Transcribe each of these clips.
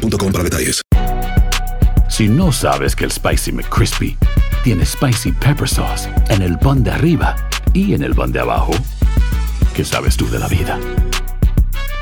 para detalles. Si no sabes que el Spicy McCrispy tiene Spicy Pepper Sauce en el pan de arriba y en el pan de abajo, ¿qué sabes tú de la vida?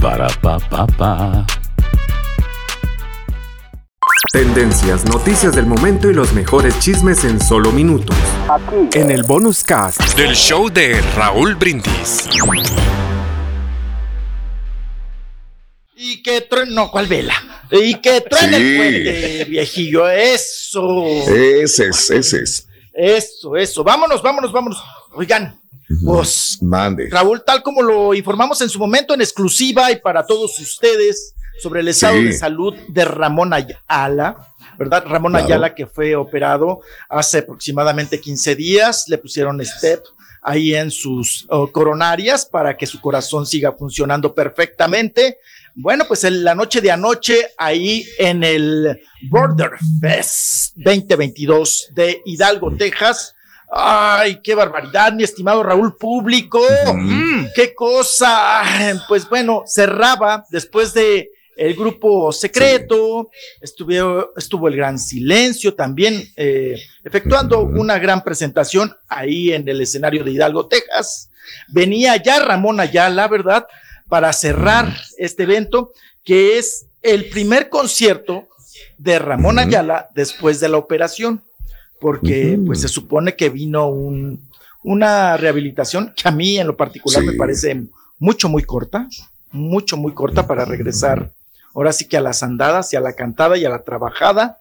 Para, pa, pa, pa. Tendencias, noticias del momento y los mejores chismes en solo minutos. En el bonus cast del show de Raúl Brindis. Y que truene, no, ¿cuál vela? Y que truene Sí. el puente, viejillo, eso. Ese es, ese es. Eso, eso. Vámonos, vámonos, vámonos. Oigan, pues Mande. Raúl, tal como lo informamos en su momento en exclusiva y para todos ustedes sobre el estado Sí. de salud de Ramón Ayala, ¿verdad? Ramón Claro. Ayala que fue operado hace aproximadamente 15 días, le pusieron step ahí en sus oh, coronarias para que su corazón siga funcionando perfectamente. Bueno, pues en la noche de anoche, ahí en el Border Fest 2022 de Hidalgo, Texas. Ay, qué barbaridad, mi estimado Raúl Público. Mm, qué cosa. Pues bueno, cerraba después de el grupo secreto, estuvo, estuvo el gran silencio también, eh, efectuando una gran presentación ahí en el escenario de Hidalgo, Texas. Venía ya Ramón Ayala, ¿verdad? Para cerrar este evento, que es el primer concierto de Ramón Ayala después de la operación, porque pues se supone que vino un, una rehabilitación que a mí en lo particular Sí. me parece mucho, muy corta, mucho, muy corta para regresar ahora sí que a las andadas y a la cantada y a la trabajada,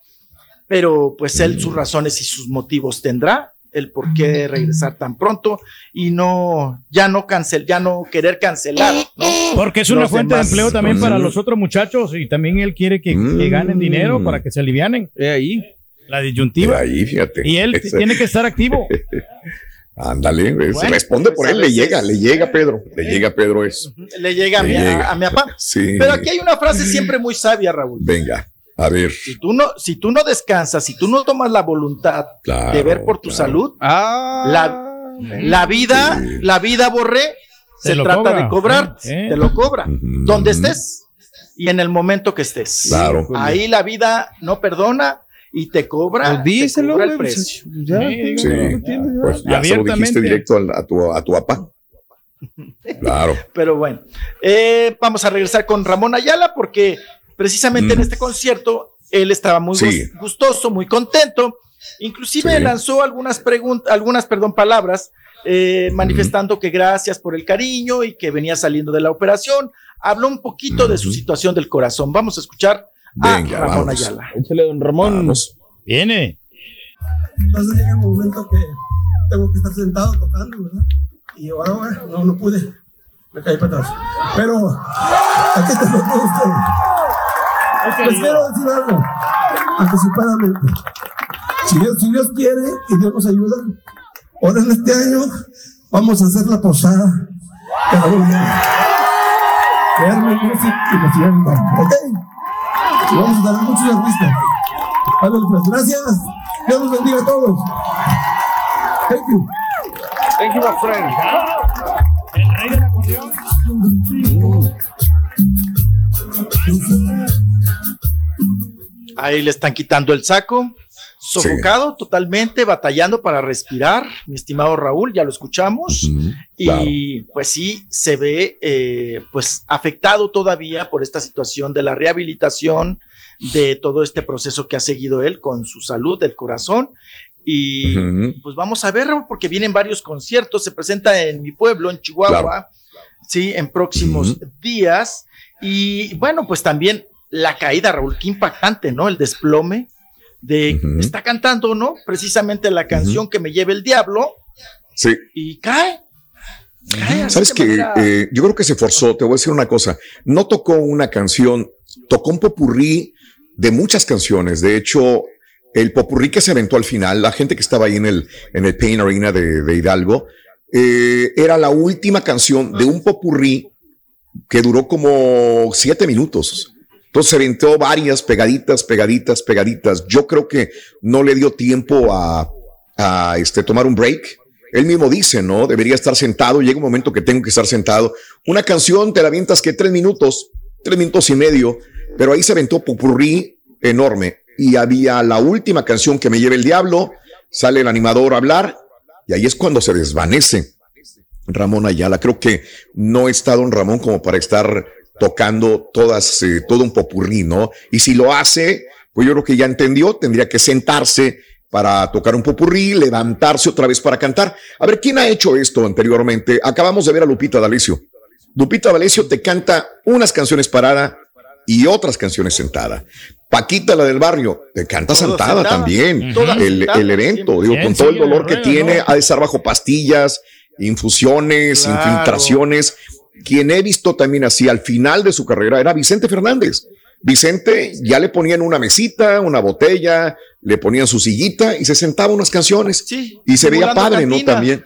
pero pues él sus razones y sus motivos tendrá el por qué regresar tan pronto y no, ya no cancel, ya no querer cancelar, ¿no? Porque es una Los fuente demás. de empleo también para los otros muchachos y también él quiere que, Mm. que ganen dinero para que se alivianen. ahí. La disyuntiva. Ahí, fíjate. Y él tiene que estar activo. Ándale, Bueno, responde por pues, él, le llega, le llega Pedro, le llega Pedro eso. Le llega a Le mi, llega. a, a mi papá. Sí. Pero aquí hay una frase siempre muy sabia, Raúl. Venga, a ver. Si tú no, si tú no descansas, si tú no tomas la voluntad Claro, de ver por tu claro. salud, Ah. la, la vida, Sí. la vida, Borré, se trata cobra, de cobrar, ¿eh? ¿Eh? te lo cobra, donde estés y en el momento que estés. Claro. Ahí la vida no perdona y te cobra, Pues te díselo, cobra el pues, precio. ya, Sí, ya. pues ya se lo Abiertamente. dijiste directo a, tu, a tu papá. Claro. Pero bueno, eh, vamos a regresar con Ramón Ayala porque precisamente en Mm. este concierto él estaba muy Sí. gustoso, muy contento. Inclusive Sí. lanzó algunas preguntas, algunas, perdón, palabras eh, manifestando que gracias por el cariño y que venía saliendo de la operación. Habló un poquito de su situación del corazón. Vamos a escuchar a Ramón vamos. Ayala. Échale, don Ramón. Vamos. Viene. Entonces llega un momento que tengo que estar sentado tocando, ¿verdad? Y ahora, bueno, no, no pude. Me caí para atrás. Pero, aquí está todo usted. Les quiero decir algo, anticipadamente. Si Dios, si Dios quiere y Dios nos ayuda, ahora en este año vamos a hacer la posada de Raúl Mora. Crearme Music y la de Hidalgo, ¿ok? Y vamos a dar muchos artistas. Vale, pues gracias. Dios los bendiga a todos. Thank you. Thank you, my friend. Ahí le están quitando el saco, sofocado totalmente, batallando para respirar, mi estimado Raúl, ya lo escuchamos. Y pues sí, se ve eh, pues afectado todavía por esta situación de la rehabilitación, de todo este proceso que ha seguido él con su salud del corazón. Y pues vamos a ver, Raúl, porque vienen varios conciertos, se presenta en mi pueblo, en Chihuahua, Claro. sí, en próximos días. Y bueno, pues también la caída, Raúl, qué impactante, ¿no? El desplome de, está cantando, ¿no? Precisamente la canción que me lleve el diablo Sí. y cae. ¿Sabes que manera- Yo creo que se forzó, te voy a decir una cosa, no tocó una canción, tocó un popurrí de muchas canciones. De hecho, el popurrí que se aventó al final, la gente que estaba ahí en el, en el Pain Arena de, Hidalgo, eh, era la última canción de un popurrí que duró como siete minutos. Entonces se aventó varias pegaditas, pegaditas, pegaditas. Yo creo que no le dio tiempo a, a este, tomar un break. Él mismo dice, ¿no? Debería estar sentado. Llega un momento que tengo que estar sentado. Una canción te la avientas que tres minutos, tres minutos y medio, pero ahí se aventó popurrí enorme. Y había la última canción que me lleva el diablo. Sale el animador a hablar y ahí es cuando se desvanece Ramón Ayala. Creo que no está don Ramón como para estar tocando todas, eh, todo un popurrí, ¿no? Y si lo hace, pues yo creo que ya entendió, tendría que sentarse para tocar un popurrí, levantarse otra vez para cantar. A ver, ¿quién ha hecho esto anteriormente? Acabamos de ver a Lupita D'Alessio. Lupita D'Alessio te canta unas canciones parada y otras canciones sentada. Paquita, la del barrio, te canta sentada, también. el, evento, digo, con todo el dolor que tiene, ha de estar bajo pastillas, infusiones, infiltraciones. Quien he visto también así al final de su carrera era Vicente Fernández. Vicente ya le ponían una mesita, una botella, le ponían su sillita y se sentaba unas canciones. y se veía padre, ¿no? También.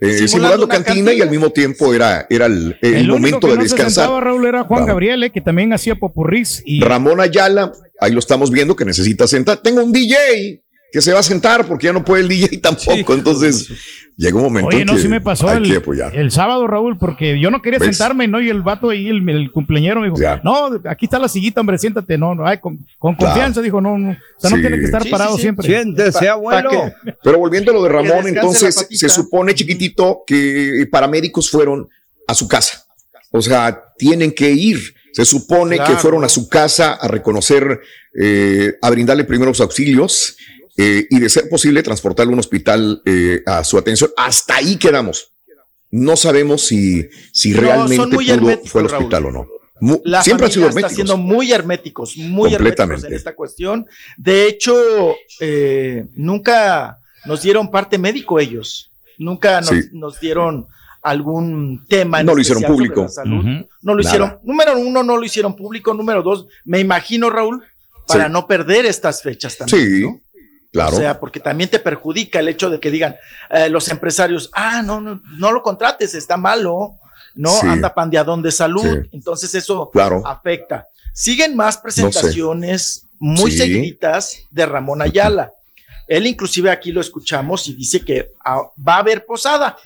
Eh, simulando, cantina, y al mismo tiempo era, era el, momento de descansar. Raúl era Juan Gabriel, eh, que también hacía popurrís. Y... Ramón Ayala, ahí lo estamos viendo que necesita sentar. Tengo un DJ que se va a sentar porque ya no puede el DJ tampoco. Entonces, llega un momento Oye, no, que sí me pasó el, el, sábado, Raúl, porque yo no quería sentarme, ¿no? Y el vato ahí, el, el cumpleañero, me dijo, no, aquí está la sillita, hombre, siéntate, no, no, con, con confianza, dijo, no, no, o sea, no tiene que estar parado siempre. Siéntese, abuelo. Pero volviendo a lo de Ramón, entonces se supone, chiquitito, que paramédicos fueron a su casa. O sea, tienen que ir. Se supone que fueron a su casa a reconocer, eh, a brindarle primeros auxilios eh, y de ser posible transportarlo a un hospital eh, a su atención. Hasta ahí quedamos. No sabemos si, si realmente fue al hospital o no. siempre ha sido está siendo muy herméticos, muy herméticos en esta cuestión. De hecho, eh, nunca nos dieron parte médico ellos. Nunca nos, dieron algún tema. No lo hicieron público. No lo hicieron. Número uno, no lo hicieron público. Número dos, me imagino, Raúl, para no perder estas fechas también. Sí. O sea, porque también te perjudica el hecho de que digan eh, los empresarios, ah, no, no, no lo contrates, está malo, no, anda pandeadón de salud. Entonces eso afecta. Siguen más presentaciones muy seguiditas de Ramón Ayala. Él inclusive aquí lo escuchamos y dice que ah, va a haber posada,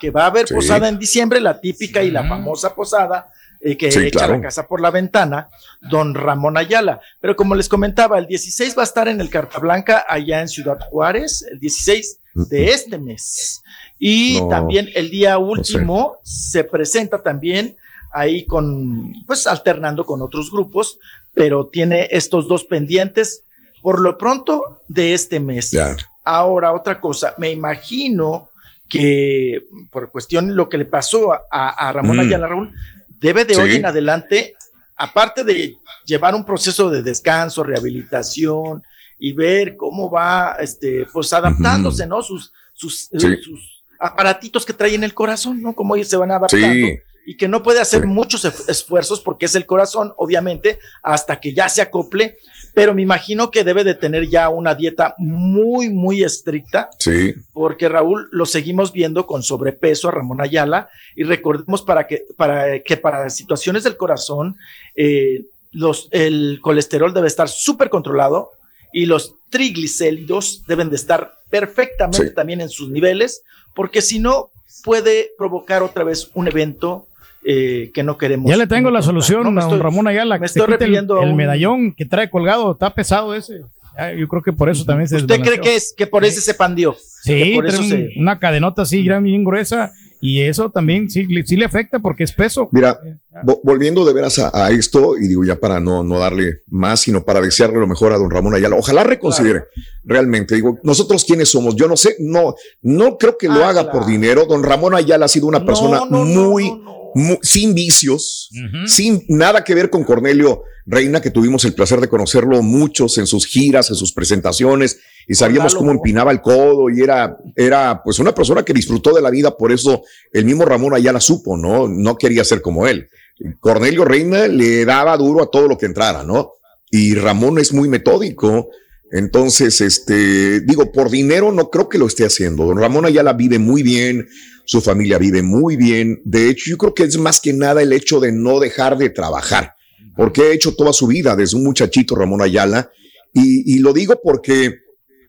que va a haber posada en diciembre, la típica y la famosa posada eh, que echa la casa por la ventana, don Ramón Ayala. Pero como les comentaba, el 16 va a estar en el Carta Blanca allá en Ciudad Juárez, el 16 de este mes. Y también el día último se presenta también ahí con, pues alternando con otros grupos, pero tiene estos dos pendientes por lo pronto de este mes. Ahora, otra cosa, me imagino que por cuestión lo que le pasó a, Ramón mm. Ayala Raúl, debe de hoy en adelante, aparte de llevar un proceso de descanso, rehabilitación y ver cómo va, este, pues adaptándose, ¿no? Sus, sus, sus aparatitos que trae en el corazón, ¿no? Cómo ellos se van adaptando. Y que no puede hacer muchos esfuerzos porque es el corazón, obviamente, hasta que ya se acople pero me imagino que debe de tener ya una dieta muy, muy estricta. Sí. Porque Raúl lo seguimos viendo con sobrepeso a Ramón Ayala y recordemos para que para, que para situaciones del corazón eh, los, el colesterol debe estar súper controlado y los triglicéridos deben de estar perfectamente también en sus niveles, porque si no puede provocar otra vez un evento eh, que no queremos. Ya le tengo la solución a don Ramón Ayala. Me estoy refiriendo el, medallón que trae colgado, está pesado ese. Yo creo que por eso también se ¿Usted cree que es que por ese se pandió? Sí, por eso una cadenota así gran bien gruesa y eso también sí, sí le afecta porque es peso. Mira, volviendo de veras a, esto, y digo ya para no, no darle más, sino para desearle lo mejor a don Ramón Ayala, ojalá reconsidere realmente. Digo, nosotros quiénes somos, yo no sé, no, no creo que lo ah, haga por dinero. Don Ramón Ayala ha sido una persona muy sin vicios, sin nada que ver con Cornelio Reina, que tuvimos el placer de conocerlo muchos en sus giras, en sus presentaciones, y sabíamos cómo empinaba el codo y era, era pues una persona que disfrutó de la vida, por eso el mismo Ramón allá la supo, ¿no? No quería ser como él. Cornelio Reina le daba duro a todo lo que entrara, ¿no? y Ramón es muy metódico. Entonces, este, digo, por dinero no creo que lo esté haciendo. Don Ramón Ayala vive muy bien, su familia vive muy bien. De hecho, yo creo que es más que nada el hecho de no dejar de trabajar, porque ha hecho toda su vida desde un muchachito Ramón Ayala. Y, lo digo porque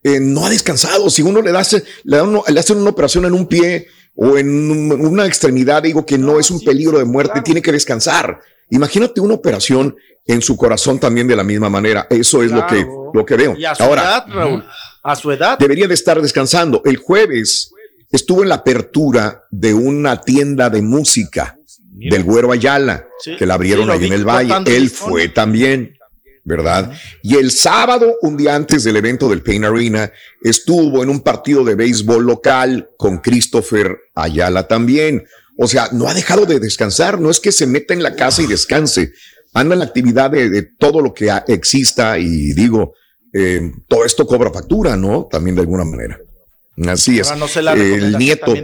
eh, no ha descansado. Si uno le, da, le, da le hacen una operación en un pie o en una extremidad, digo que no es un peligro de muerte, tiene que descansar. Imagínate una operación en su corazón también de la misma manera. Eso es lo, que, lo que veo. a su Ahora, edad, Raúl, a su edad. Debería de estar descansando. El jueves estuvo en la apertura de una tienda de música del Güero Ayala, que la abrieron ahí en el Valle. Él fue también. ¿verdad? Y el sábado, un día antes del evento del Pain Arena, estuvo en un partido de béisbol local con Christopher Ayala también. O sea, no ha dejado de descansar, no es que se meta en la casa y descanse, anda en la actividad de, todo lo que exista y digo, eh, todo esto cobra factura, ¿no? También de alguna manera. Así es. el nieto,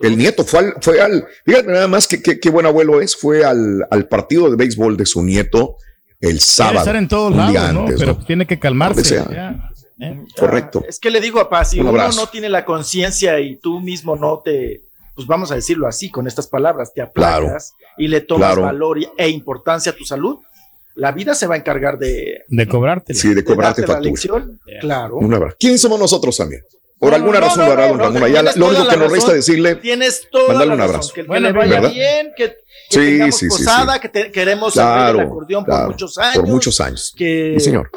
el nieto fue al, fue al, fíjate nada más que qué buen abuelo es, fue al, al partido de béisbol de su nieto el sábado. estar en todos lados, ¿no? Pero tiene que calmarse. ¿eh? Correcto. Es que le digo, papá, si uno no tiene la conciencia y tú mismo no te, pues vamos a decirlo así, con estas palabras, te aplacas y le tomas valor e importancia a tu salud, la vida se va a encargar de... De cobrarte. Sí, de cobrarte factura. Claro. ¿Quién somos nosotros también? Por alguna razón, ¿verdad, don Ramón Ayala? Lo único que nos resta decirle. Tienes toda la un abrazo. Que, le vaya bien, que, que tengamos posada, que queremos claro, el acordeón por muchos años. Por muchos años. Que sí, señor.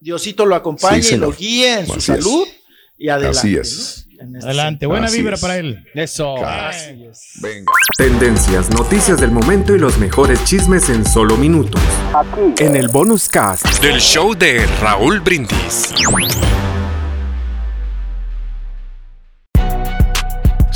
Diosito lo acompañe y lo guíe en su salud. Y adelante. Así es. Este adelante, buena vibra para él. Eso. Venga. Tendencias, noticias del momento y los mejores chismes en solo minutos. Aquí. En el bonus cast del show de Raúl Brindis.